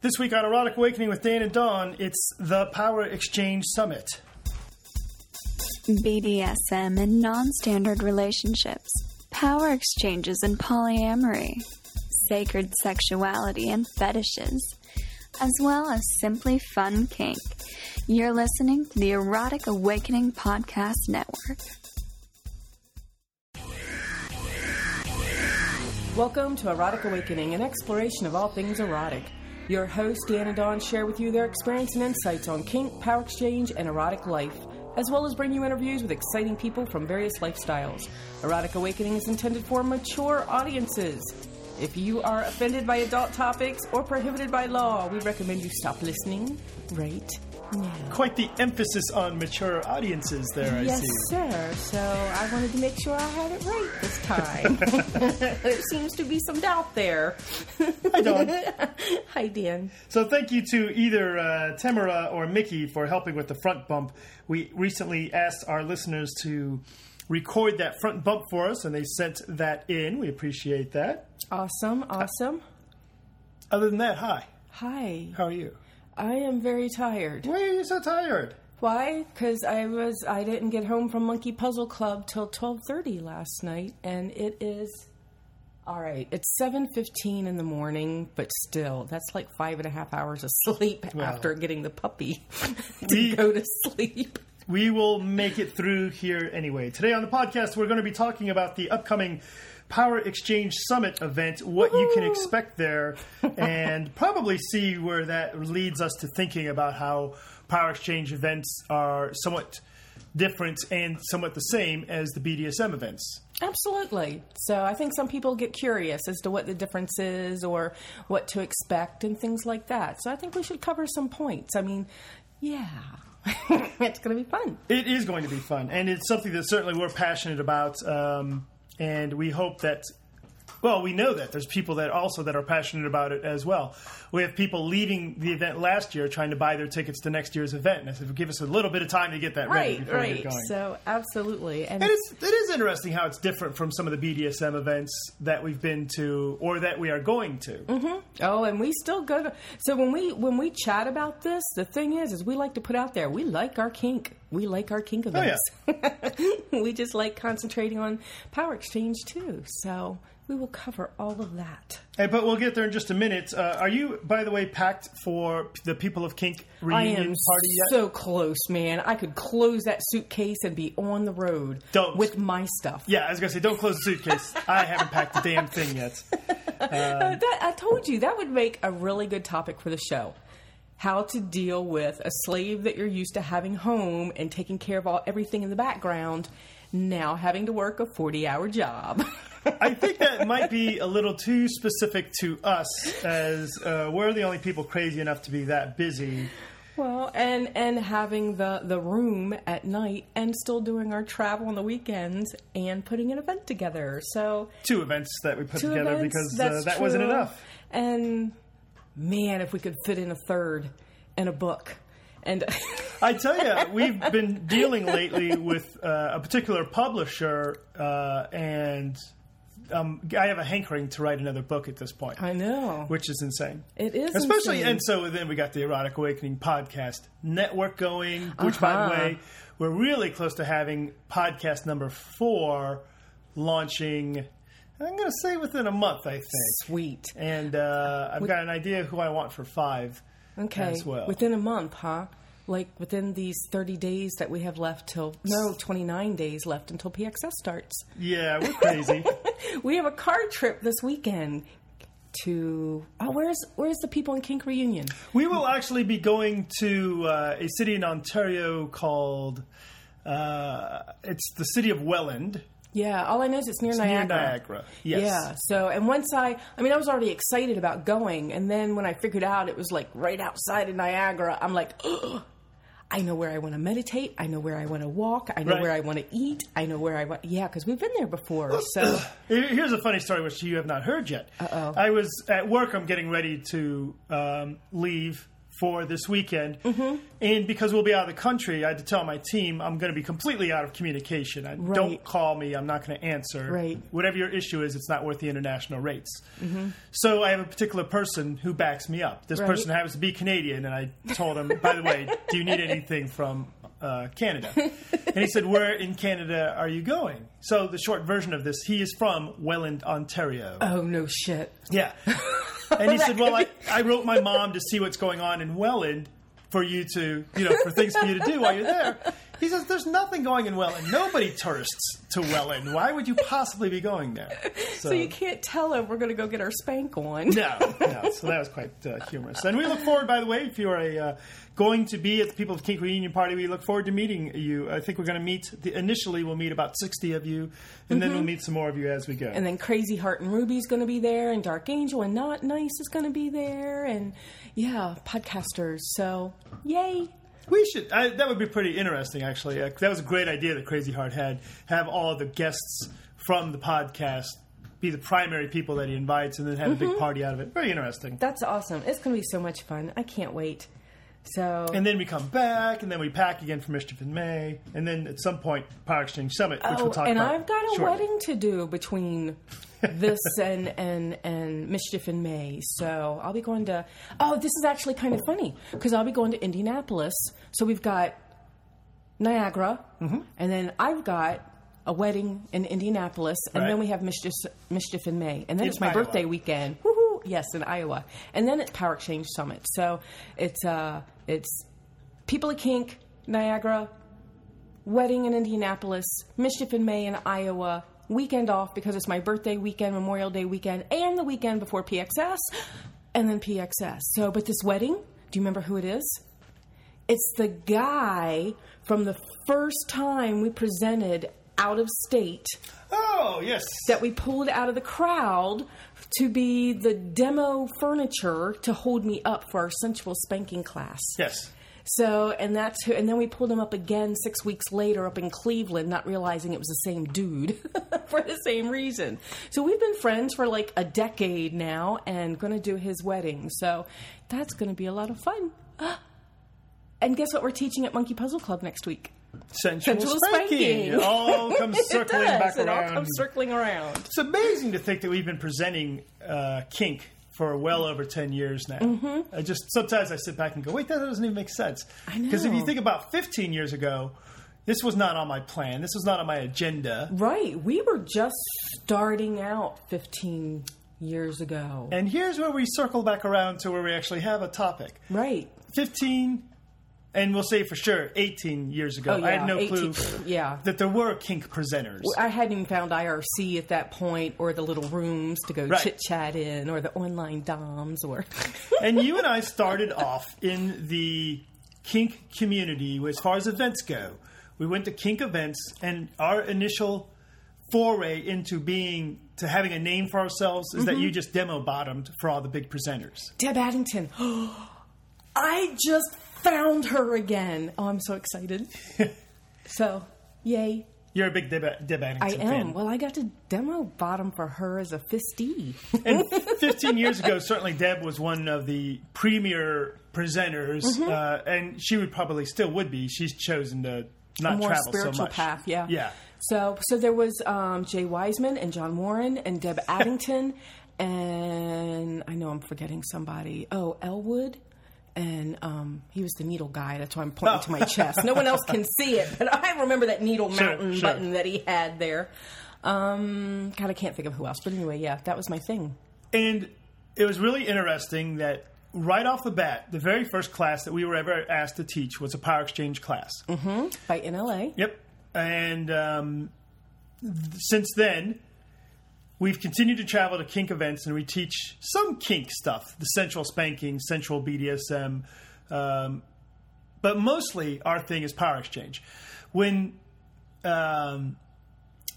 This week on Erotic Awakening with Dan and Dawn, it's the Power Exchange Summit. BDSM and non standard relationships, power exchanges and polyamory, sacred sexuality and fetishes, as well as simply fun kink. You're listening to the Erotic Awakening Podcast Network. Welcome to Erotic Awakening, an exploration of all things erotic. Your hosts, Dan and Dawn, share with you their experience and insights on kink, power exchange, and erotic life, as well as bring you interviews with exciting people from various lifestyles. Erotic Awakening is intended for mature audiences. If you are offended by adult topics or prohibited by law, we recommend you stop listening right. Quite the emphasis on mature audiences there, I Yes, see. sir. So I wanted to make sure I had it right this time. there seems to be some doubt there. Hi, Dawn. Hi, Dan. So thank you to either uh, Tamara or Mickey for helping with the front bump. We recently asked our listeners to record that front bump for us, and they sent that in. We appreciate that. Awesome, awesome. Other than that, hi. Hi. How are you? I am very tired. Why are you so tired? Why? Because I was I didn't get home from Monkey Puzzle Club till twelve thirty last night, and it is all right. It's seven fifteen in the morning, but still, that's like five and a half hours of sleep after getting the puppy to We- go to sleep. We will make it through here anyway. Today on the podcast, we're going to be talking about the upcoming Power Exchange Summit event, what you can expect there, and probably see where that leads us to thinking about how Power Exchange events are somewhat different and somewhat the same as the BDSM events. Absolutely. So I think some people get curious as to what the difference is or what to expect and things like that. So I think we should cover some points. I mean, yeah, it's going to be fun. It is going to be fun, and it's something that certainly we're passionate about, um, and we hope that. Well, we know that there's people that also that are passionate about it as well. We have people leaving the event last year trying to buy their tickets to next year's event, and I said, "Give us a little bit of time to get that ready Right, we right. get going." So absolutely, and and it's it is interesting how it's different from some of the BDSM events that we've been to or that we are going to. Mm-hmm. oh, and we still go to. So when we when we chat about this, the thing is, is we like to put out there we like our kink. We like our kink oh, events. we just like concentrating on power exchange too. So we will cover all of that. Hey, but we'll get there in just a minute. Uh, are you, by the way, packed for the People of Kink reunion party yet? so close, man. I could close that suitcase and be on the road Don't. with my stuff. Yeah, I was gonna say, don't close the suitcase. I haven't packed the damn thing yet. Uh, that, I told you that would make a really good topic for the show. How to deal with a slave that you're used to having home and taking care of all everything in the background, now having to work a 40 hour job. I think that might be a little too specific to us, as uh, we're the only people crazy enough to be that busy. well, and and having the the room at night and still doing our travel on the weekends and putting an event together. So Two events that we put together events, because uh, that wasn't enough. And man, if we could fit in a third and a book. And I tell you, we've been dealing lately with uh, a particular publisher, uh, and um, I have a hankering to write another book at this point. I know. which is insane. It is especially, insane. and so then we got the Erotic Awakening podcast network going, which, by the Uh-huh. way, we're really close to having podcast number four launching. I'm going to say within a month, I think. Sweet. And uh, I've got an idea who I want for five. Okay. As well. Within a month, huh? Like within these 30 days that we have left till, no, 29 days left until PXS starts. Yeah, we're crazy. We have a car trip this weekend to, oh, where's, where's the people in Kink Reunion? we will actually be going to uh, a city in Ontario called. Uh, it's the city of Welland. Yeah, all I know is it's near It's Niagara. near Niagara. Yes. Yeah. So, and once I, I mean, I was already excited about going, and then when I figured out it was like right outside of Niagara, I'm like, Ugh, I know where I want to meditate. I know where I want to walk. I know Right. where I want to eat. I know where I want. Yeah, because we've been there before. So, Here's a funny story which you have not heard yet. Uh-oh. I was at work. I'm getting ready to um, leave for this weekend. Mm-hmm. And because we'll be out of the country, I had to tell my team I'm going to be completely out of communication. I, Right. Don't call me. I'm not going to answer. Right. Whatever your issue is, it's not worth the international rates. Mm-hmm. So I have a particular person who backs me up. This Right. person happens to be Canadian, and I told him, by the way, do you need anything from uh, Canada? and he said, Where in Canada are you going? So the short version of this, he is from Welland, Ontario. Oh no shit. Yeah. And he said, Well, I, I wrote my mom to see what's going on in Welland for you to, you know, for things for you to do while you're there. He says, There's nothing going in Welland. Nobody tourists to Welland. Why would you possibly be going there? So you can't tell him we're going to go get our spank on. No, no. So that was quite uh, humorous. And we look forward, by the way, if you are a uh, going to be at the People of Kink reunion party, we look forward to meeting you. I think we're going to meet. The, initially, we'll meet about sixty of you, and then we'll meet some more of you as we go. Mm-hmm. And then Crazy Heart and Ruby's going to be there, and Dark Angel and Not Nice is going to be there, and yeah, podcasters. So yay! We should. I, that would be pretty interesting, actually. Uh, that was a great idea that Crazy Heart had. Have all the guests from the podcast be the primary people that he invites, and then have a big party out of it. Very interesting. That's awesome. It's going to be so much fun. I can't wait. So And then we come back, and then we pack again for Mischief in May, and then at some point Power Exchange Summit, which oh, we'll talk and about. And I've got a shortly. wedding to do between this and and and mischief in May. So I'll be going to. Oh, this is actually kind of funny because I'll be going to Indianapolis. So we've got Niagara, Mm-hmm. and then I've got a wedding in Indianapolis, and Right. then we have mischief mischief in May, and then In it's my birthday weekend. Yes, in Iowa, and then it's Power Exchange Summit. So it's uh it's People of Kink, Niagara, wedding in Indianapolis, Mischief in May in Iowa, weekend off because it's my birthday weekend, Memorial Day weekend, and the weekend before PXS, and then PXS. So, but this wedding, do you remember who it is? It's the guy from the first time we presented out of state Oh yes, that we pulled out of the crowd to be the demo furniture to hold me up for our sensual spanking class. yes. So, and that's who, and then we pulled him up again six weeks later up in Cleveland, not realizing it was the same dude for the same reason. So we've been friends for like a decade now and going to do his wedding. So that's going to be a lot of fun. And guess what we're teaching at Monkey Puzzle Club next week? Sensual, Sensual spanking. spanking. It all comes circling does. back it around. all comes circling around. It's amazing to think that we've been presenting uh, kink for well over 10 years now. Mm-hmm. I just sometimes I sit back and go, wait, that doesn't even make sense. I know. Because if you think about 15 years ago, this was not on my plan. This was not on my agenda. Right. We were just starting out 15 years ago. And here's where we circle back around to where we actually have a topic. Right. 15, and we'll say for sure 18 years ago, Oh, I had no 18 clue yeah. that there were kink presenters. I hadn't even found IRC at that point, or the little rooms to go Right. chit chat in, or the online DOMs, or and you and I started off in the kink community as far as events go. We went to kink events, and our initial foray into being to having a name for ourselves is that mm-hmm. you just demo bottomed for all the big presenters. Deb Addington. I just found her again. Oh, I'm so excited. so, yay. You're a big Deb, Deb I am. fan. Well, I got to demo bottom for her as a fistee. and 15 years ago, certainly Deb was one of the premier presenters, Mm-hmm. uh, and she would probably still would be. She's chosen to not more travel so spiritual much. path. Yeah, yeah. So, so there was um, Jay Wiseman and John Warren and Deb Addington, and I know I'm forgetting somebody. Oh, Elwood. And um, he was the needle guy. That's why I'm pointing to my chest. No one else can see it, but I remember that needle Sure, mountain sure. button that he had there. Um, God, I can't think of who else. But anyway, yeah, that was my thing. And it was really interesting that right off the bat, the very first class that we were ever asked to teach was a power exchange class. By NLA. Yep. And um, th- since then, we've continued to travel to kink events and we teach some kink stuff the sensual spanking, sensual BDSM. Um, but mostly our thing is power exchange. When um,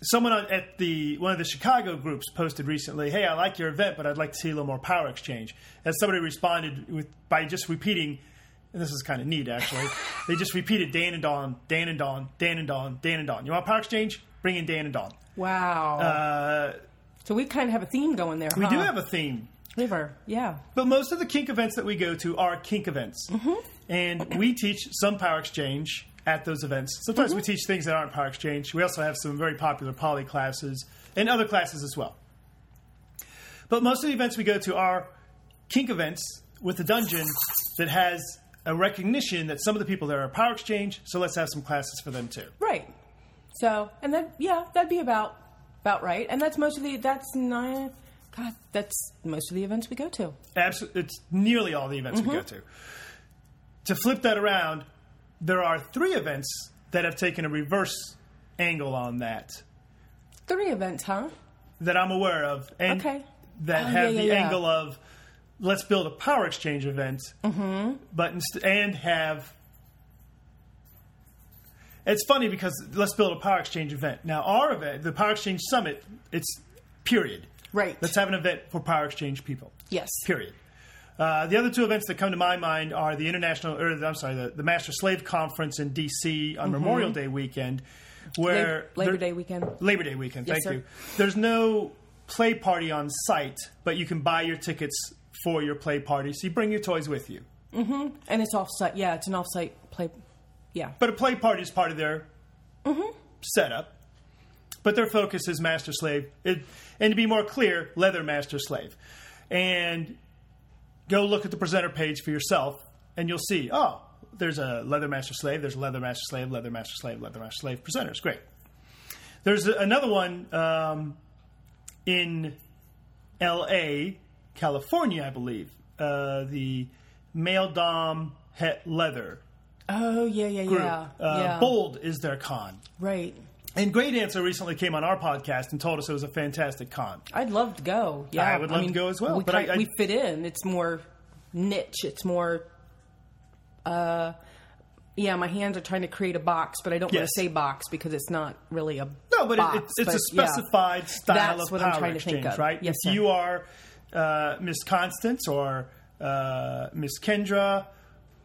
someone on, at the one of the Chicago groups posted recently, "Hey, I like your event, but I'd like to see a little more power exchange." And somebody responded with by just repeating, and this is kind of neat actually. they just repeated Dan and Dawn, Dan and Dawn, Dan and Dawn, Dan and Dawn. You want power exchange? Bring in Dan and Dawn. Wow. Uh, so we kind of have a theme going there. we huh? do have a theme. We Liver, yeah. But most of the kink events that we go to are kink events. Mm-hmm. And we teach some power exchange at those events. Sometimes we mm-hmm. teach things that aren't power exchange. We also have some very popular poly classes and other classes as well. But most of the events we go to are kink events with a dungeon that has a recognition that some of the people there are power exchange, so let's have some classes for them too. Right. So, and then yeah, that'd be about about right. And that's most of the that's nine. God, that's most of the events we go to. Absolutely, it's nearly all the events we go to. To flip that around, there are three events that have taken a reverse angle on that Three events, huh? that I'm aware of, and Okay. that Oh, have yeah, the yeah. angle of let's build a power exchange event, mm-hmm. but inst- and have. It's funny because let's build a power exchange event. Now, our event, the Power Exchange Summit, it's period. Right. Let's have an event for power exchange people. Yes. Period. Uh, the other two events that come to my mind are the international, or I'm sorry, the, the Master Slave Conference in D.C. on Memorial Day weekend, where Lab- Labor Day weekend. Labor Day weekend. Yes, thank sir. you. There's no play party on site, but you can buy your tickets for your play party. So you bring your toys with you. Mm-hmm. And it's offsite. Yeah, it's an offsite play. Yeah. But a play party is part of their Mm-hmm. setup. But their focus is Master Slave. It, and to be more clear, Leather Master Slave. And go look at the presenter page for yourself, and you'll see, oh, there's a Leather Master Slave, there's a Leather Master Slave, Leather Master Slave, Leather Master Slave presenters. Great. There's another one um, in L.A., California, I believe. Uh, the Male Dom Het Leather Oh yeah, yeah, group. yeah. Uh, yeah. Bold is their con. Right. And Great Answer recently came on our podcast and told us it was a fantastic con. I'd love to go. Yeah, I would love to go as well, We, but I- I- we fit in. It's more niche. It's more. Uh, yeah, my hands are trying to create a box, but I don't want to say box because it's not really a No, but box, it, it's, it's but a yeah. specified style That's of what power I'm trying to think of. right? Yes, if sir. you are uh, Miss Constance or uh, Miss Kendra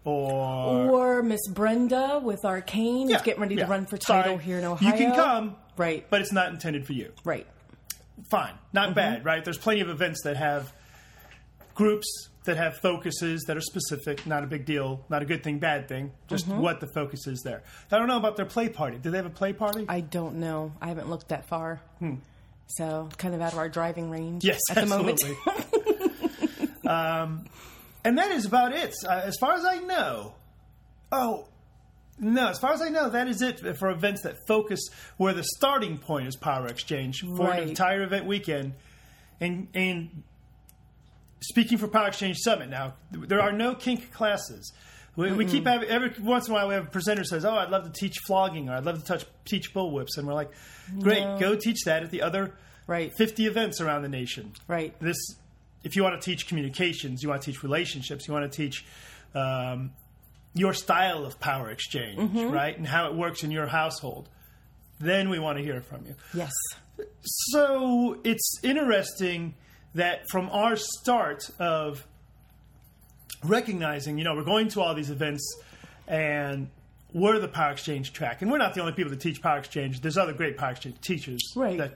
or Or Miss Brenda with Arcane Yeah, is getting ready yeah. to run for Sorry. title here in Ohio. You can come, Right. but it's not intended for you. Right. Fine, not Mm-hmm. bad, right? There's plenty of events that have groups that have focuses that are specific. Not a big deal. Not a good thing, bad thing. Just Mm-hmm. what the focus is there. I don't know about their play party. Do they have a play party? I don't know. I haven't looked that far. So kind of out of our driving range Hmm. Yes, at the moment. um, and that is about it. Uh, as far as I know, oh no, as far as I know, that is it for events that focus where the starting point is Power Exchange for Right. the entire event weekend. And and speaking for Power Exchange Summit now, there are no kink classes. We, we keep having every once in a while we have a presenter says, "Oh, I'd love to teach flogging," or "I'd love to touch, teach bullwhips," and we're like, "Great, No. go teach that at the other Right. 50 events around the nation." Right. this if you want to teach communications you want to teach relationships you want to teach um, your style of power exchange Mm-hmm. right and how it works in your household then we want to hear from you Yes. so it's interesting that from our start of recognizing you know we're going to all these events and we're the power exchange track and we're not the only people that teach power exchange there's other great power exchange teachers Right. that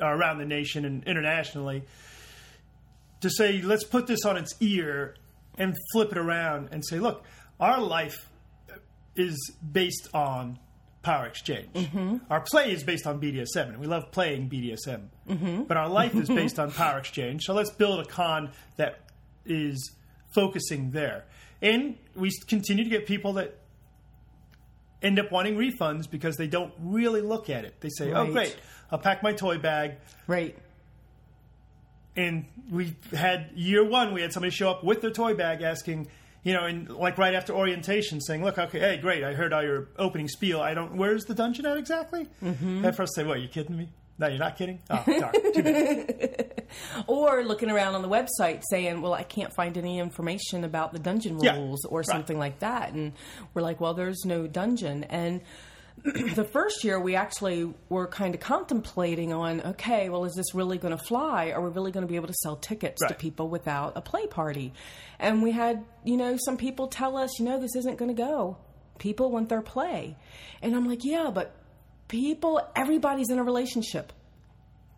are around the nation and internationally to say let's put this on its ear and flip it around and say look our life is based on power exchange. Mm-hmm. Our play is based on bdsm and we love playing bdsm mm-hmm. but our life is based on power exchange so let's build a con that is focusing there. And we continue to get people that end up wanting refunds because they don't really look at it. They say oh great i'll pack my toy bag. Right. And we had year one we had somebody show up with their toy bag asking you know and like right after orientation saying look okay hey great i heard all your opening spiel i don't where's the dungeon at exactly mm-hmm. at first say what you kidding me no you're not kidding oh darn too bad Or looking around on the website saying, "Well, I can't find any information about the dungeon Yeah, rules or right. something like that." And we're like, "Well, there's no dungeon." And the first year, we actually were kind of contemplating on, okay, well, is this really going to fly? Are we really going to be able to sell tickets to people without a play party? And we had, you know, some people tell us, you know, this isn't going to go. People want their play, and I'm like, yeah, but people, everybody's in a relationship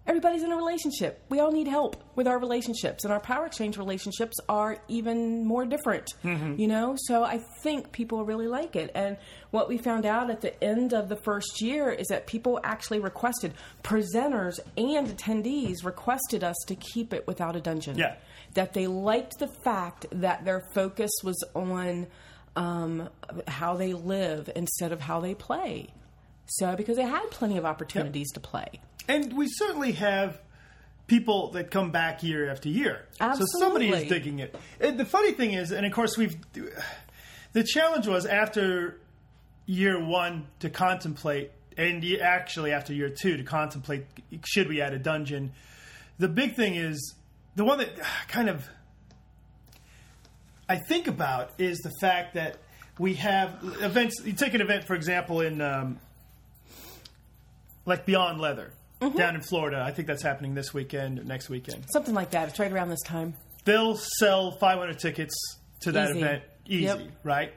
everybody's in a relationship. We all need help with our relationships, and our power exchange relationships are even more different. You know, so I think people really like it. And what we found out at the end of the first year is that people actually requested presenters and attendees requested us to keep it without a dungeon. Yeah. That they liked the fact that their focus was on um, how they live instead of how they play. So, because they had plenty of opportunities to play. And we certainly have people that come back year after year. Absolutely. So somebody is digging it. And the funny thing is, and of course we've the challenge was after year one to contemplate, and actually after year two to contemplate should we add a dungeon. The big thing is the one that kind of I think about is the fact that we have events. You take an event, for example, in um, like Beyond Leather Mm-hmm. down in Florida. I think that's happening this weekend, or next weekend. Something like that. It's right around this time. They'll sell 500 tickets to that Easy. event easy, Yep. right?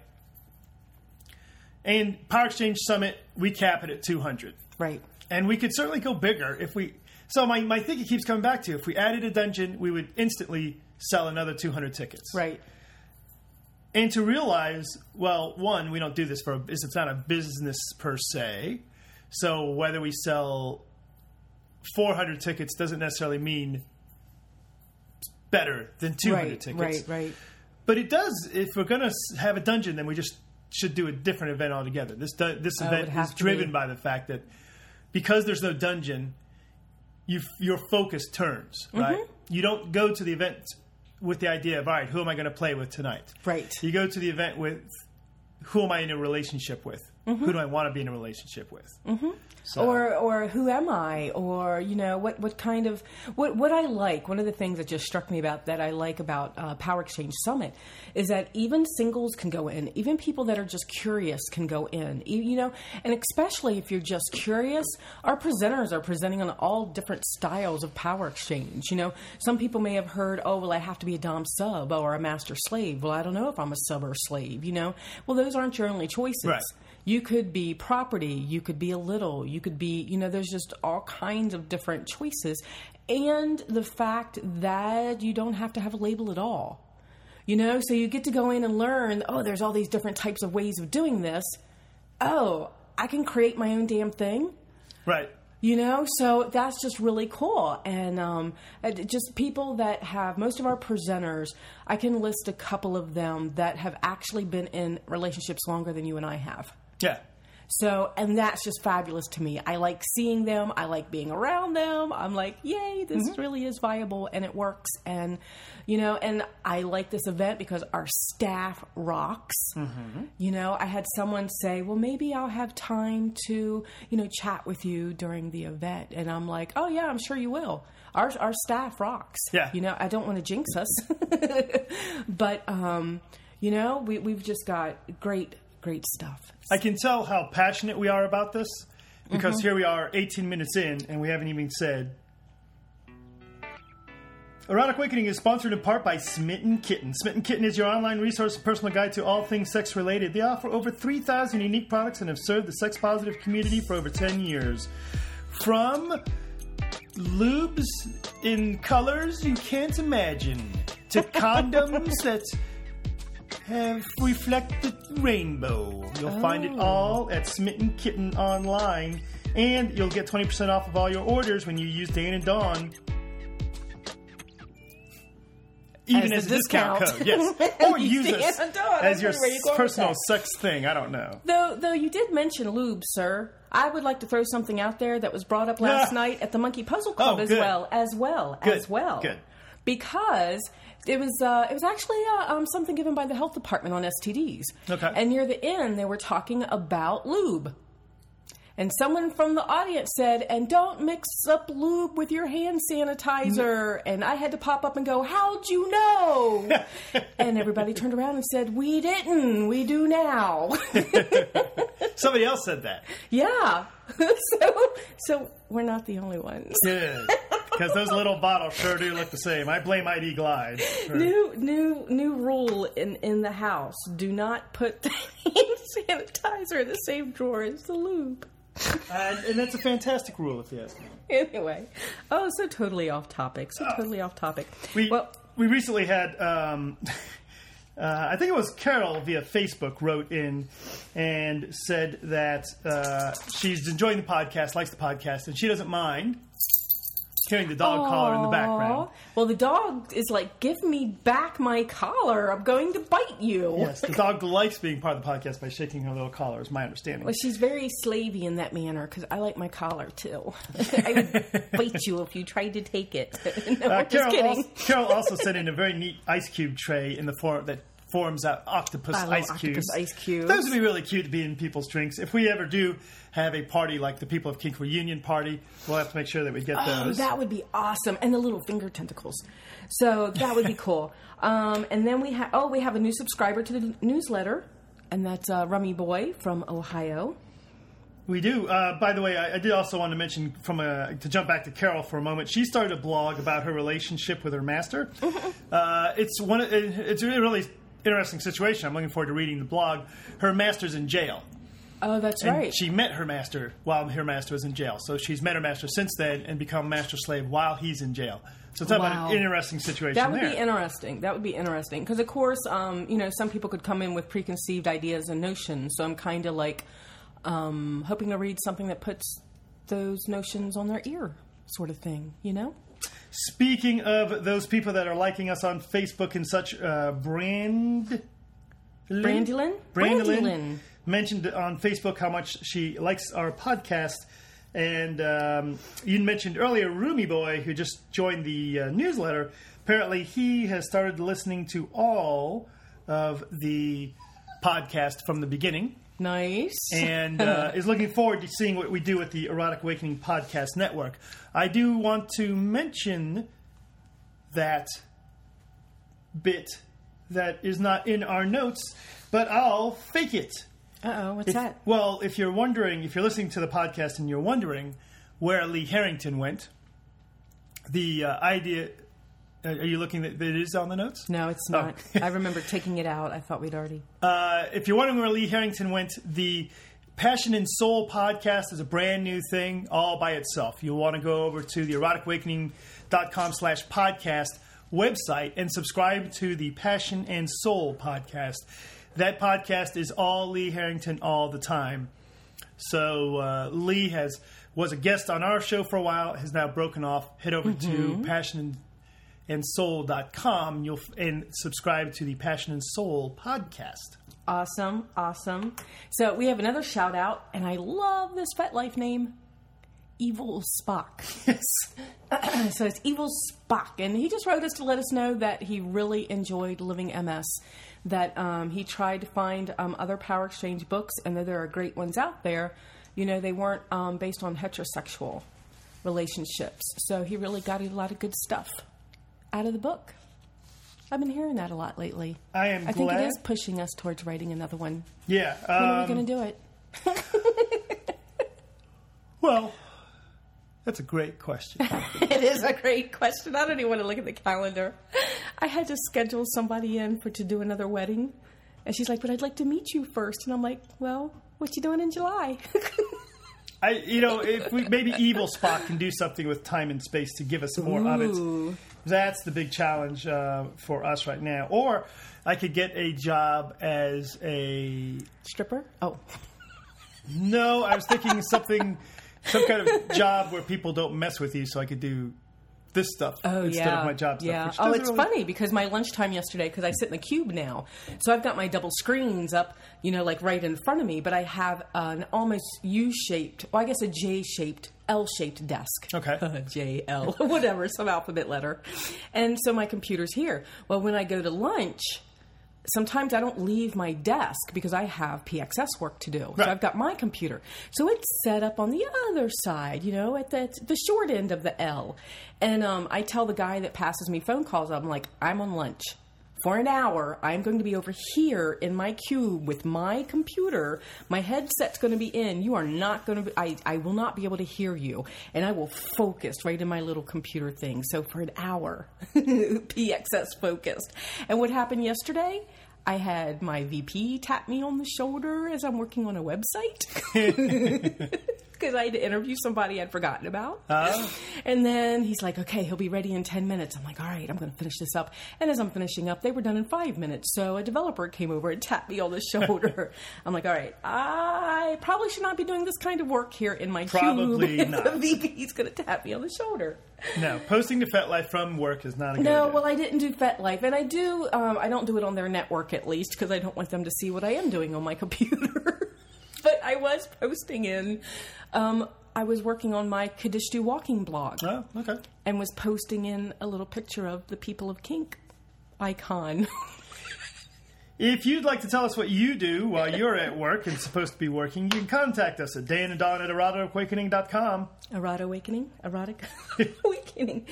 And Power Exchange Summit, we cap it at 200. Right. And we could certainly go bigger if we. So my, my thinking keeps coming back to if we added a dungeon, we would instantly sell another 200 tickets. Right. and to realize well one we don't do this for a, it's not a business per se so whether we sell 400 tickets doesn't necessarily mean it's better than 200 Right. tickets Right. Right. but it does if we're going to have a dungeon then we just should do a different event altogether this this Oh, event have is driven be. by the fact that because there's no dungeon you your focus turns right Mm-hmm. you don't go to the event with the idea of all right who am i going to play with tonight Right. you go to the event with who am I in a relationship with? Who do I want to be in a relationship with? Mm-hmm. So, or or who am I? Or you know what what kind of what what I like. One of the things that just struck me about that I like about uh, Power Exchange Summit is that even singles can go in. Even people that are just curious can go in. You, you know, and especially if you're just curious, our presenters are presenting on all different styles of Power Exchange. You know, some people may have heard, oh well, I have to be a dom sub or a master slave. Well, I don't know if I'm a sub or slave. You know, well those aren't your only choices. Right. You could be property, you could be a little, you could be, you know, there's just all kinds of different choices. And the fact that you don't have to have a label at all. You know, so you get to go in and learn, oh, there's all these different types of ways of doing this. Oh, I can create my own damn thing. right. You know, so that's just really cool. And um, just people that have, most of our presenters, I can list a couple of them that have actually been in relationships longer than you and I have. Yeah. So, and that's just fabulous to me. I like seeing them. I like being around them. I'm like, yay, this really is viable and it works. And, you know, and I like this event because our staff rocks. You know, I had someone say, well, maybe I'll have time to, you know, chat with you during the event. And I'm like, oh, yeah, I'm sure you will. Our, our staff rocks. Yeah. You know, I don't want to jinx us. but, um, you know, we, we've just got great, great stuff. I can tell how passionate we are about this because Mm-hmm. here we are 18 minutes in and we haven't even said. Erotic Awakening is sponsored in part by Smitten Kitten. Smitten Kitten is your online resource and personal guide to all things sex related. They offer over 3,000 unique products and have served the sex positive community for over 10 years. From lubes in colors you can't imagine to condoms that have reflected rainbow. You'll find it oh. all at Smitten Kitten online, and you'll get 20% off of all your orders when you use Dan and Dawn. Even As as, a discount, discount. code, yes. Or Use us as your don't know where you're going with personal sex thing. I don't know. Though, though you did mention lube, sir, I would like to throw something out there that was brought up last night at the Monkey Puzzle oh, Club Oh, as well, as well, Good, as well. good. Because it was uh, it was actually uh, um, something given by the health department on STDs. Okay. And near the end, they were talking about lube. And someone from the audience said, and don't mix up lube with your hand sanitizer. And I had to pop up and go, How'd you know? and everybody turned around and said, We didn't. We do now. Somebody else said that. Yeah. so so we're not the only ones. Good. Because those little bottles sure do look the same. I blame ID Glide. for- New new new rule in in the house. Do not put the hand sanitizer in the same drawer as the lube. and, and that's a fantastic rule, if you ask me. anyway, oh, so totally off topic. So totally off topic. We well, we recently had. Um, uh, I think it was Carol via Facebook wrote in and said that uh, she's enjoying the podcast, likes the podcast, and she doesn't mind hearing the dog collar in the background. Well, the dog is like, "Give me back my collar. I'm going to bite you." Yes, the dog likes being part of the podcast by shaking her little collar, is my understanding. Well, she's very slavey in that manner because I like my collar too. I would bite you if you tried to take it. no, Uh, I'm just Carol, kidding. also, Carol also sent in a very neat ice cube tray in the form that forms out octopus ice octopus cubes. ice cubes. Those would be really cute to be in people's drinks. If we ever do have a party like the People of Kink reunion party, we'll have to make sure that we get Oh, those. that would be awesome, and the little finger tentacles. So that would be cool. Um, and then we have oh, we have a new subscriber to the newsletter, and that's uh, Rummy Boy from Ohio. We do. Uh, by the way, I, I did also want to mention from a, to jump back to Carol for a moment. She started a blog about her relationship with her master. uh, it's one. of- it- It's really interesting situation. I'm looking forward to reading the blog. Her master's in jail. Oh, that's And right. she met her master while her master was in jail. So she's met her master since then and become master slave while he's in jail. So it's about an interesting situation That would there. be interesting. That would be interesting because, of course, um, you know, some people could come in with preconceived ideas and notions. So I'm kind of like um, hoping to read something that puts those notions on their ear, sort of thing. You know? Speaking of those people that are liking us on Facebook and such, uh, Brand. Brandylin? Brandylin Brandylin. mentioned on Facebook how much she likes our podcast. And um, you mentioned earlier Roomy Boy, who just joined the uh, newsletter. Apparently, he has started listening to all of the podcast from the beginning Nice. and uh, is looking forward to seeing what we do with the Erotic Awakening Podcast Network. I do want to mention that bit that is not in our notes, but I'll fake it. Uh oh, what's If- that? Well, if you're wondering, if you're listening to the podcast and you're wondering where Lee Harrington went, the uh, idea. Are you looking that it is on the notes? No, it's Oh. not. I remember taking it out. I thought we'd already. Uh, if you're wondering where Lee Harrington went, the Passion and Soul podcast is a brand new thing all by itself. You'll want to go over to the eroticawakening.com slash podcast website and subscribe to the Passion and Soul podcast. That podcast is all Lee Harrington all the time. So uh, Lee has was a guest on our show for a while, has now broken off. Head over to passion and soul.com and you'll and subscribe to the Passion and Soul podcast. Awesome, awesome. So we have another shout out, and I love this pet life name, Evil Spock. Yes. so it's Evil Spock, and he just wrote us to let us know that he really enjoyed Living MS. That um, he tried to find um, other Power Exchange books, and that there are great ones out there. You know, they weren't um, based on heterosexual relationships, so he really got a lot of good stuff out of the book. I've been hearing that a lot lately. I am I think glad. it is pushing us towards writing another one. Yeah. When are we um, going to do it? well, that's a great question. It is a great question. I don't even want to look at the calendar. I had to schedule somebody in for to do another wedding, and she's like, "But I'd like to meet you first. and I'm like, "Well, what you doing in July?" I, you know, if we maybe Evil Spock can do something with time and space to give us more of it. That's the big challenge uh, for us right now. Or I could get a job as a Stripper? Oh, no. I was thinking something, some kind of job where people don't mess with you, so I could do this stuff oh instead yeah, of my job stuff. yeah. which Oh, it's really- funny because my lunchtime yesterday, because I sit in the cube now, so I've got my double screens up, you know, like right in front of me, but I have an almost U-shaped, well, I guess a J-shaped, L-shaped desk. Okay. J L, whatever, some alphabet letter. And so my computer's here. Well, when I go to lunch, sometimes I don't leave my desk because I have PXS work to do. Right. So I've got my computer. So it's set up on the other side, you know, at the, the short end of the L. And um, I tell the guy that passes me phone calls, I'm like, I'm on lunch. For an hour, I'm going to be over here in my cube with my computer. My headset's going to be in. You are not going to be, I, I will not be able to hear you. And I will focus right in my little computer thing. So for an hour, PXS focused. And what happened yesterday? I had my VP tap me on the shoulder as I'm working on a website. because I had to interview somebody I'd forgotten about. Oh. And then he's like, okay, he'll be ready in 10 minutes. I'm like, all right, I'm going to finish this up. And as I'm finishing up, they were done in five minutes. So a developer came over and tapped me on the shoulder. I'm like, all right, I probably should not be doing this kind of work here in my Probably cube. not. the VP's going to tap me on the shoulder. No, posting to FetLife from work is not a good idea. No, idea. well, I didn't do FetLife, and I do. Um, I don't do it on their network at least because I don't want them to see what I am doing on my computer. but I was posting in. Um, I was working on my Kadishtu walking blog Oh, okay. and was posting in a little picture of the people of kink icon. If you'd like to tell us what you do while you're at work and supposed to be working, you can contact us at Dan and Dawn at eroticawakening.com. Erotic awakening, erotic awakening,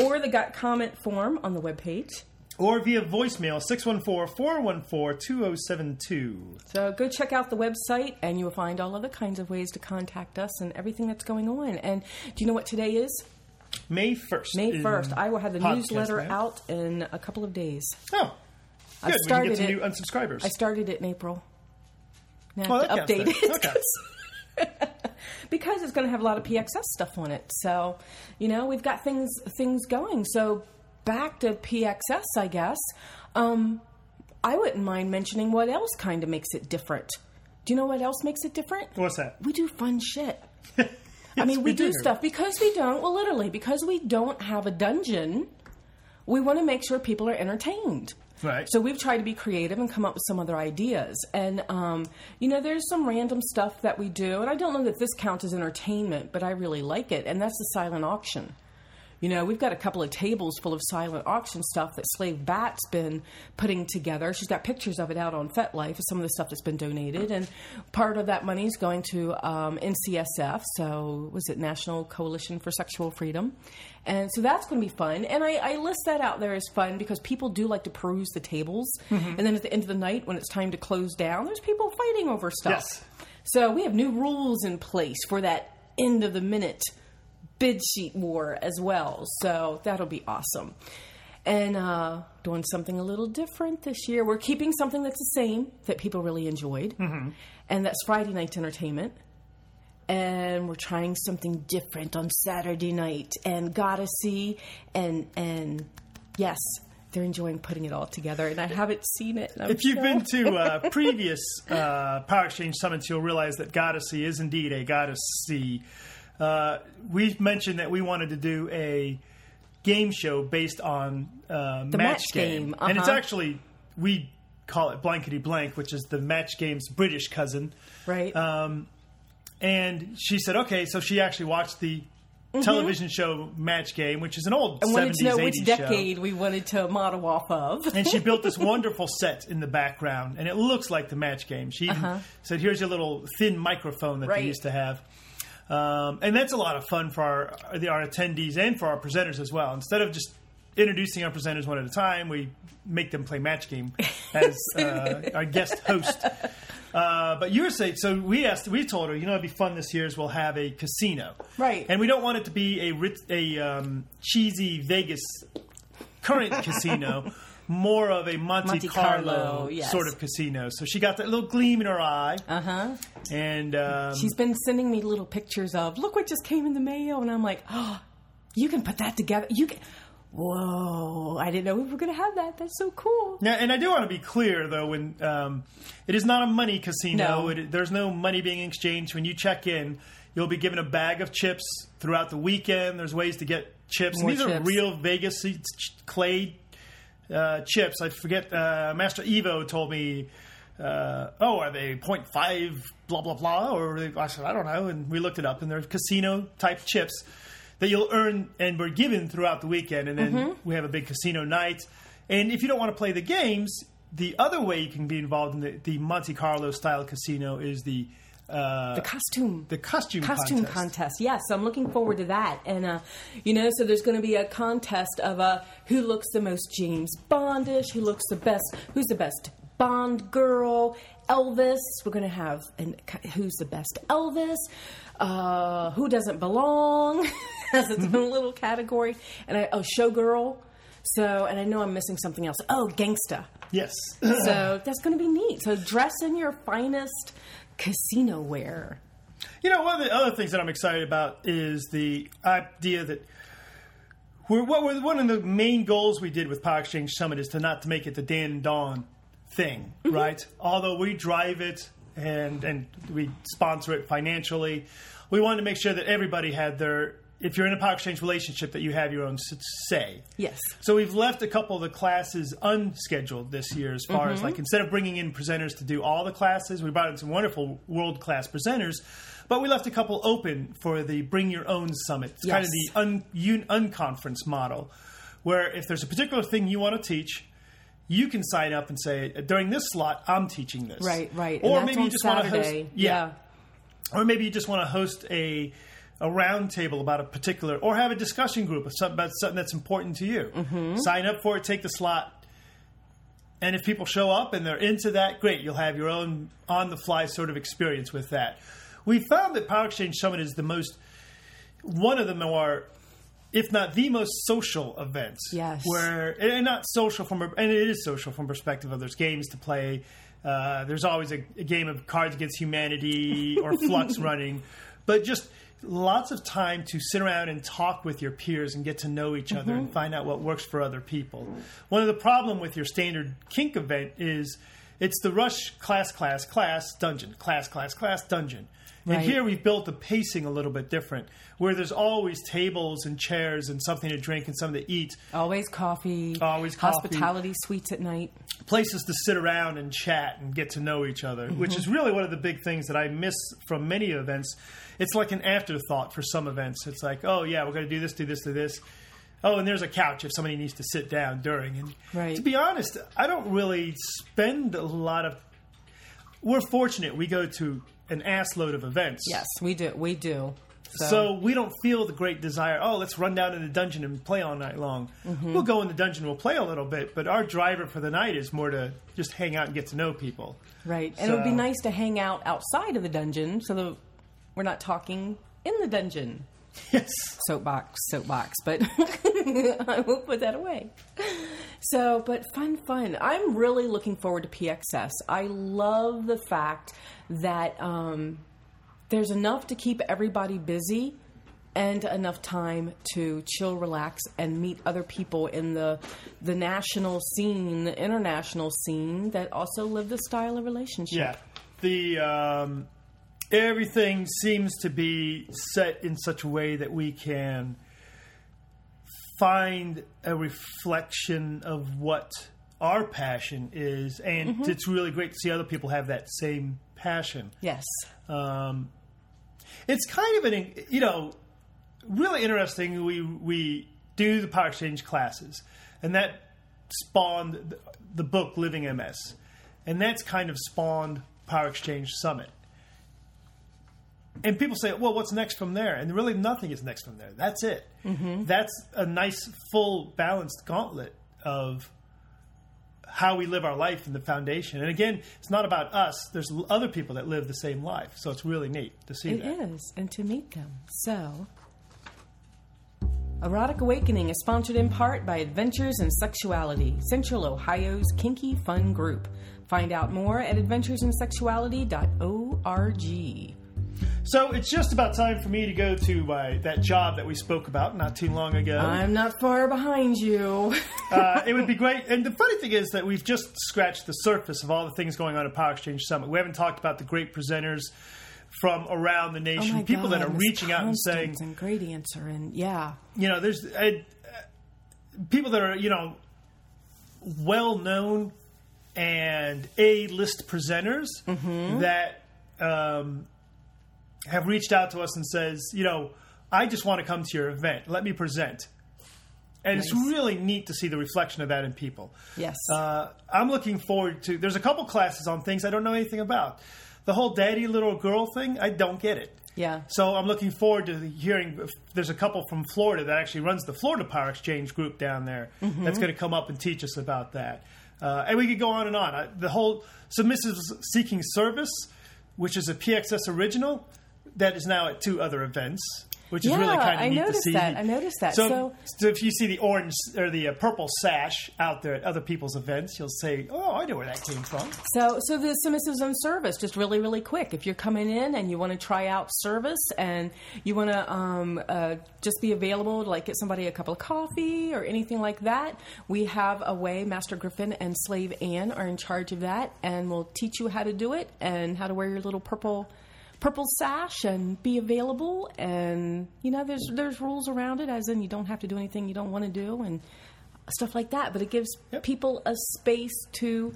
or the got comment form on the webpage. Or via voicemail 614-414-2072. So go check out the website, and you will find all other kinds of ways to contact us and everything that's going on. And do you know what today is? May 1st. May 1st. I will have the newsletter out in a couple of days. Oh, I good. Can started get some it. new unsubscribers. I started it in April. Now I Well, have to update it. Okay. 'cause- because it's going to have a lot of PXS stuff on it. So, you know, we've got things things going. So, back to PXS, I guess. Um, I wouldn't mind mentioning what else kind of makes it different. Do you know what else makes it different? What's that? We do fun shit. I mean, we, we do. do. stuff because we don't. Well, literally, because we don't have a dungeon. We want to make sure people are entertained. Right. So we've tried to be creative and come up with some other ideas. And um, you know, there's some random stuff that we do, and I don't know that this counts as entertainment, but I really like it. And that's the silent auction. You know, we've got a couple of tables full of silent auction stuff that Slave Bat's been putting together. She's got pictures of it out on FetLife of some of the stuff that's been donated, and part of that money is going to um, NCSF. So, was it National Coalition for Sexual Freedom? And so that's going to be fun. And I, I list that out there as fun because people do like to peruse the tables, and then at the end of the night, when it's time to close down, there's people fighting over stuff. Yes. So we have new rules in place for that end of the minute bid sheet war as well. So that'll be awesome. And uh, doing something a little different this year. We're keeping something that's the same that people really enjoyed, and that's Friday night's entertainment. And we're trying something different on Saturday night, and gotta see, and and yes, they're enjoying putting it all together. And I haven't seen it. I'm If you've been to uh, previous uh, Power Exchange summits, you'll realize that Goddessy is indeed a Goddessy. Uh, we mentioned that we wanted to do a game show based on uh, match, match game, game, and it's uh-huh. actually we call it blankety blank, which is the match game's British cousin. right. And she said, okay, so she actually watched the television show Match Game, which is an old I wanted 70s, to know 80s which show. decade we wanted to model off of. and she built this wonderful set in the background, and it looks like the match game. She even said, "Here's your little thin microphone that Uh-huh. Right. they used to have," um, and that's a lot of fun for our the, our attendees and for our presenters as well. Instead of just introducing our presenters one at a time, we make them play match game as uh, our guest host. Uh, but you were saying, so we asked, we told her, you know, it'd be fun this year is we'll have a casino, Right. And we don't want it to be a a um, cheesy Vegas current casino, more of a Monte, Monte Carlo, Carlo, yes. sort of casino. So she got that little gleam in her eye, Uh huh. and um, She's been sending me little pictures of look what just came in the mail, and I'm like, oh, you can put that together. You can. Whoa! I didn't know we were going to have that. That's so cool. Yeah, and I do want to be clear though, when um, it is not a money casino. No. It, there's no money being exchanged. When you check in, you'll be given a bag of chips throughout the weekend. There's ways to get chips, these are real Vegas ch- clay uh, chips. I forget. Uh, Master Evo told me. Uh, oh, are they 0.5 blah blah blah? Or they, I said I don't know, and we looked it up, and they're casino type chips that you'll earn and we're given throughout the weekend, and then Mm-hmm. we have a big casino night. And if you don't want to play the games, the other way you can be involved in the, the Monte Carlo style casino is the uh, The costume. the costume costume contest. contest. Yes, I'm looking forward to that. And uh, you know, so there's going to be a contest of uh, who looks the most James Bondish, who looks the best, who's the best Bond girl, Elvis. We're going to have and who's the best Elvis, uh, who doesn't belong has its Mm-hmm. own little category, and I, oh, showgirl. So, and I know I'm missing something else. Oh, gangsta. Yes. So that's going to be neat. So dress in your finest casino wear. You know, one of the other things that I'm excited about is the idea that we're, what we're, one of the main goals we did with Power Exchange Summit is to not to make it the Dan and Dawn thing, mm-hmm. right? Although we drive it and and we sponsor it financially, we wanted to make sure that everybody had their. If you're in a Power Exchange relationship, that you have your own say. Yes. So we've left a couple of the classes unscheduled this year, as far as like instead of bringing in presenters to do all the classes, we brought in some wonderful world class presenters, but we left a couple open for the Bring Your Own Summit. It's kind of the un, un, unconference model, where if there's a particular thing you want to teach. You can sign up and say during this slot I'm teaching this. Right, right. Or maybe you just want to host. Saturday. yeah, or maybe you just want to host a a round table about a particular or have a discussion group about something that's important to you. Mm-hmm. sign up for it take the slot. And if people show up and they're into that great you'll have your own on the fly sort of experience with that. We found that power exchange summit is the most one of the more if not the most social events. Yes. where and not social from a- and it is social from perspective of there's games to play. Uh, there's always a, a game of cards against humanity or Fluxx running. But just lots of time to sit around and talk with your peers and get to know each other and mm-hmm. find out what works for other people. One of the problem with your standard kink event is it's the rush class class class dungeon class class class dungeon and here we've built the pacing a little bit different where there's always tables and chairs and something to drink and something to eat Always coffee. Always coffee. Hospitality suites at night. places to sit around and chat and get to know each other, mm-hmm. which is really one of the big things that I miss from many events. It's like an afterthought for some events. It's like, oh yeah, we're going to do this, do this, do this. Oh, and there's a couch if somebody needs to sit down during. And Right. to be honest, I don't really spend a lot of. We're fortunate we go to an ass load of events. Yes, we do. We do. So we don't feel the great desire. Oh, let's run down in the dungeon and play all night long. Mm-hmm. We'll go in the dungeon, we'll play a little bit, but our driver for the night is more to just hang out and get to know people. Right. And it would be nice to hang out outside of the dungeon so that we're not talking in the dungeon. Yes. Soapbox, soapbox, but I will put that away. So, but fun, fun. I'm really looking forward to PXS. I love the fact that um, there's enough to keep everybody busy and enough time to chill, relax, and meet other people in the the national scene, the international scene that also live the style of relationship. Yeah. The um, everything seems to be set in such a way that we can find a reflection of what our passion is, and Mm-hmm. it's really great to see other people have that same passion. Yes. Um, it's kind of an you know really interesting. We we do the power exchange classes, and that spawned the, the book Living MS, and that's kind of spawned Power Exchange Summit. And people say, "Well, what's next from there?" And really, nothing is next from there. That's it. Mm-hmm. That's a nice, full, balanced gauntlet of how we live our life and the foundation. And again, it's not about us. There's other people that live the same life, so it's really neat to see It that. is, and to meet them. So, Erotic Awakening is sponsored in part by Adventures in Sexuality, Central Ohio's kinky fun group. Find out more at adventuresinsexuality.org. So it's just about time for me to go to my that job that we spoke about not too long ago. I'm not far behind you. uh, it would be great. And the funny thing is that we've just scratched the surface of all the things going on at Power Exchange Summit. We haven't talked about the great presenters from around the Oh nation, my people that are reaching out and saying, and are in. Yeah, you know, there's uh, people that are, you know, well known and A list presenters that um, have reached out to us and says, you know, I just want to come to your event. Let me present. And it's really neat to see the reflection of that in people. yes. Uh, I'm looking forward to. There's a couple classes on things I don't know anything about. The whole daddy little girl thing, I don't get it. yeah. So I'm looking forward to hearing. There's a couple from Florida that actually runs the Florida Power Exchange group down there. That's going to come up and teach us about that. Uh, and we could go on and on. The whole submissive seeking service, which is a PXS original, that is now at two other events. which is really kind of I neat to noticed see. that. I noticed that. So, So- so if you see the orange or the uh, purple sash out there at other people's events, you'll say, "Oh, I know where that came from." So, so the submissives on service, just really, really quick. If you're coming in and you want to try out service and you want to um, uh, just be available to like get somebody a cup of coffee or anything like that, we have a way. Master Griffin and Slave Anne are in charge of that, and we'll teach you how to do it and how to wear your little purple purple sash and be available. And you know, there's there's rules around it, as in you don't have to do anything you don't want to do and stuff like that. But it gives Yep. people a space to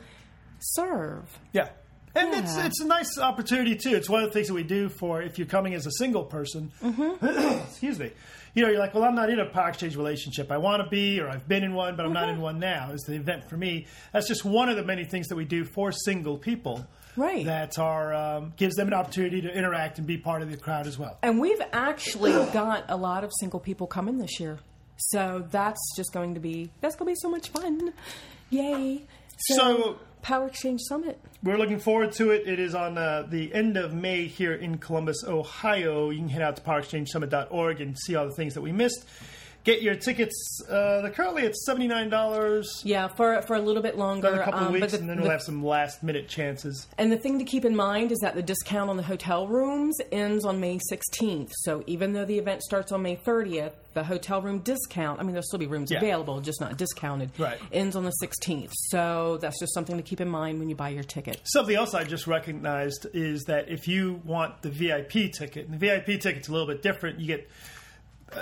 serve. Yeah. And it's Yeah. it's a nice opportunity too. It's one of the things that we do for if you're coming as a single person. Mm-hmm. excuse me. You know, you're like, well, I'm not in a power exchange relationship. I want to be, or I've been in one, but I'm not in Mm-hmm. one now. Is the event for me? That's just one of the many things that we do for single people. Right. That are um, gives them an opportunity to interact and be part of the crowd as well. And we've actually got a lot of single people coming this year. So that's just going to be that's going to be so much fun. Yay. So- Power Exchange Summit. We're looking forward to it. It is on uh, the end of May here in Columbus, Ohio. You can head out to powerexchangesummit.org and see all the things that we missed. Get your tickets. Uh, they're currently at seventy nine dollars. Yeah, for for a little bit longer. Another couple of um, but weeks, the- and then the- we'll have some last minute chances. And the thing to keep in mind is that the discount on the hotel rooms ends on May 16th. So even though the event starts on May 30th, the hotel room discount, I mean, there'll still be rooms Yeah. available, just not discounted, Right. ends on the 16th. So that's just something to keep in mind when you buy your ticket. Something else I just recognized is that if you want the VIP ticket, and the VIP ticket's a little bit different, you get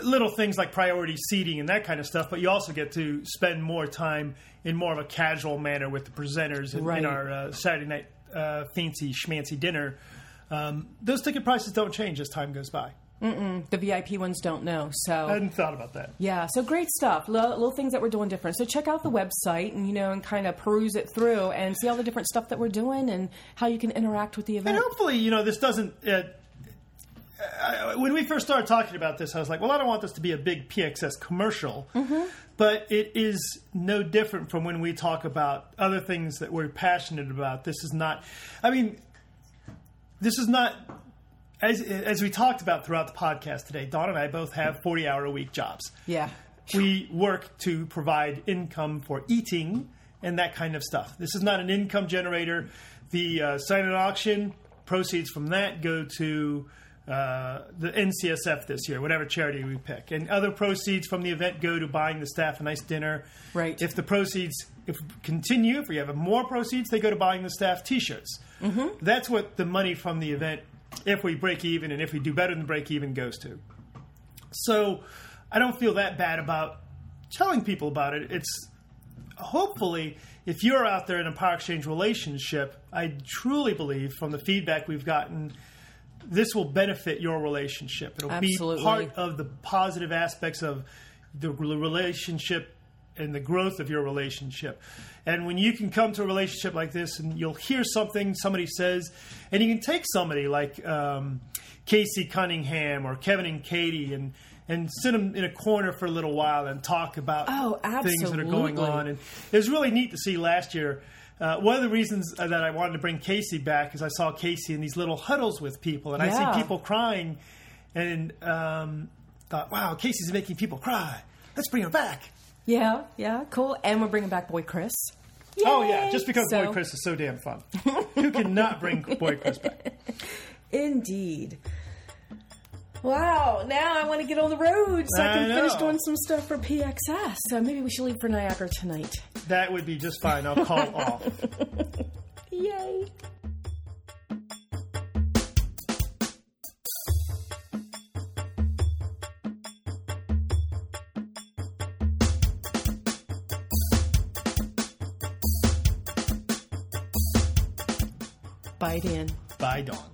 little things like priority seating and that kind of stuff, but you also get to spend more time in more of a casual manner with the presenters in, Right. in our uh, Saturday night uh, fancy schmancy dinner. Um, those ticket prices don't change as time goes by. The VIP ones don't know. So I hadn't thought about that. Yeah, so great stuff. Little, little things that we're doing different. So check out the website and you know and kind of peruse it through and see all the different stuff that we're doing and how you can interact with the event. And hopefully, you know, this doesn't. Uh, when we first started talking about this, I was like, well, I don't want this to be a big PXS commercial. But it is no different from when we talk about other things that we're passionate about. This is not, I mean, this is not, as, as we talked about throughout the podcast today, Dawn and I both have 40 hour a week jobs. Yeah. We work to provide income for eating and that kind of stuff. This is not an income generator. The uh, silent auction proceeds from that go to uh, the NCSF this year, whatever charity we pick, and other proceeds from the event go to buying the staff a nice dinner. Right. If the proceeds if continue, if we have more proceeds, they go to buying the staff T-shirts. Mm-hmm. That's what the money from the event, if we break even and if we do better than break even, goes to. So I don't feel that bad about telling people about it. It's hopefully if you're out there in a power exchange relationship, I truly believe from the feedback we've gotten, this will benefit your relationship. It'll Absolutely. be part of the positive aspects of the relationship and the growth of your relationship. And when you can come to a relationship like this and you'll hear something somebody says, and you can take somebody like um, Casey Cunningham or Kevin and Katie and and sit them in a corner for a little while and talk about Oh, things that are going on. And it was really neat to see last year. Uh, one of the reasons that I wanted to bring Casey back is I saw Casey in these little huddles with people, and I see people crying, and um, thought, "Wow, Casey's making people cry. Let's bring her back." Yeah, yeah, cool. And we're bringing back Boy Chris. Oh yeah, just because So- Boy Chris is so damn fun. Who cannot bring Boy Chris back? Indeed. Wow, now I want to get on the road so I I can finish doing some stuff for PXS. So maybe we should leave for Niagara tonight. That would be just fine. I'll call off. Yay. Bye, in. Bye, Dawn.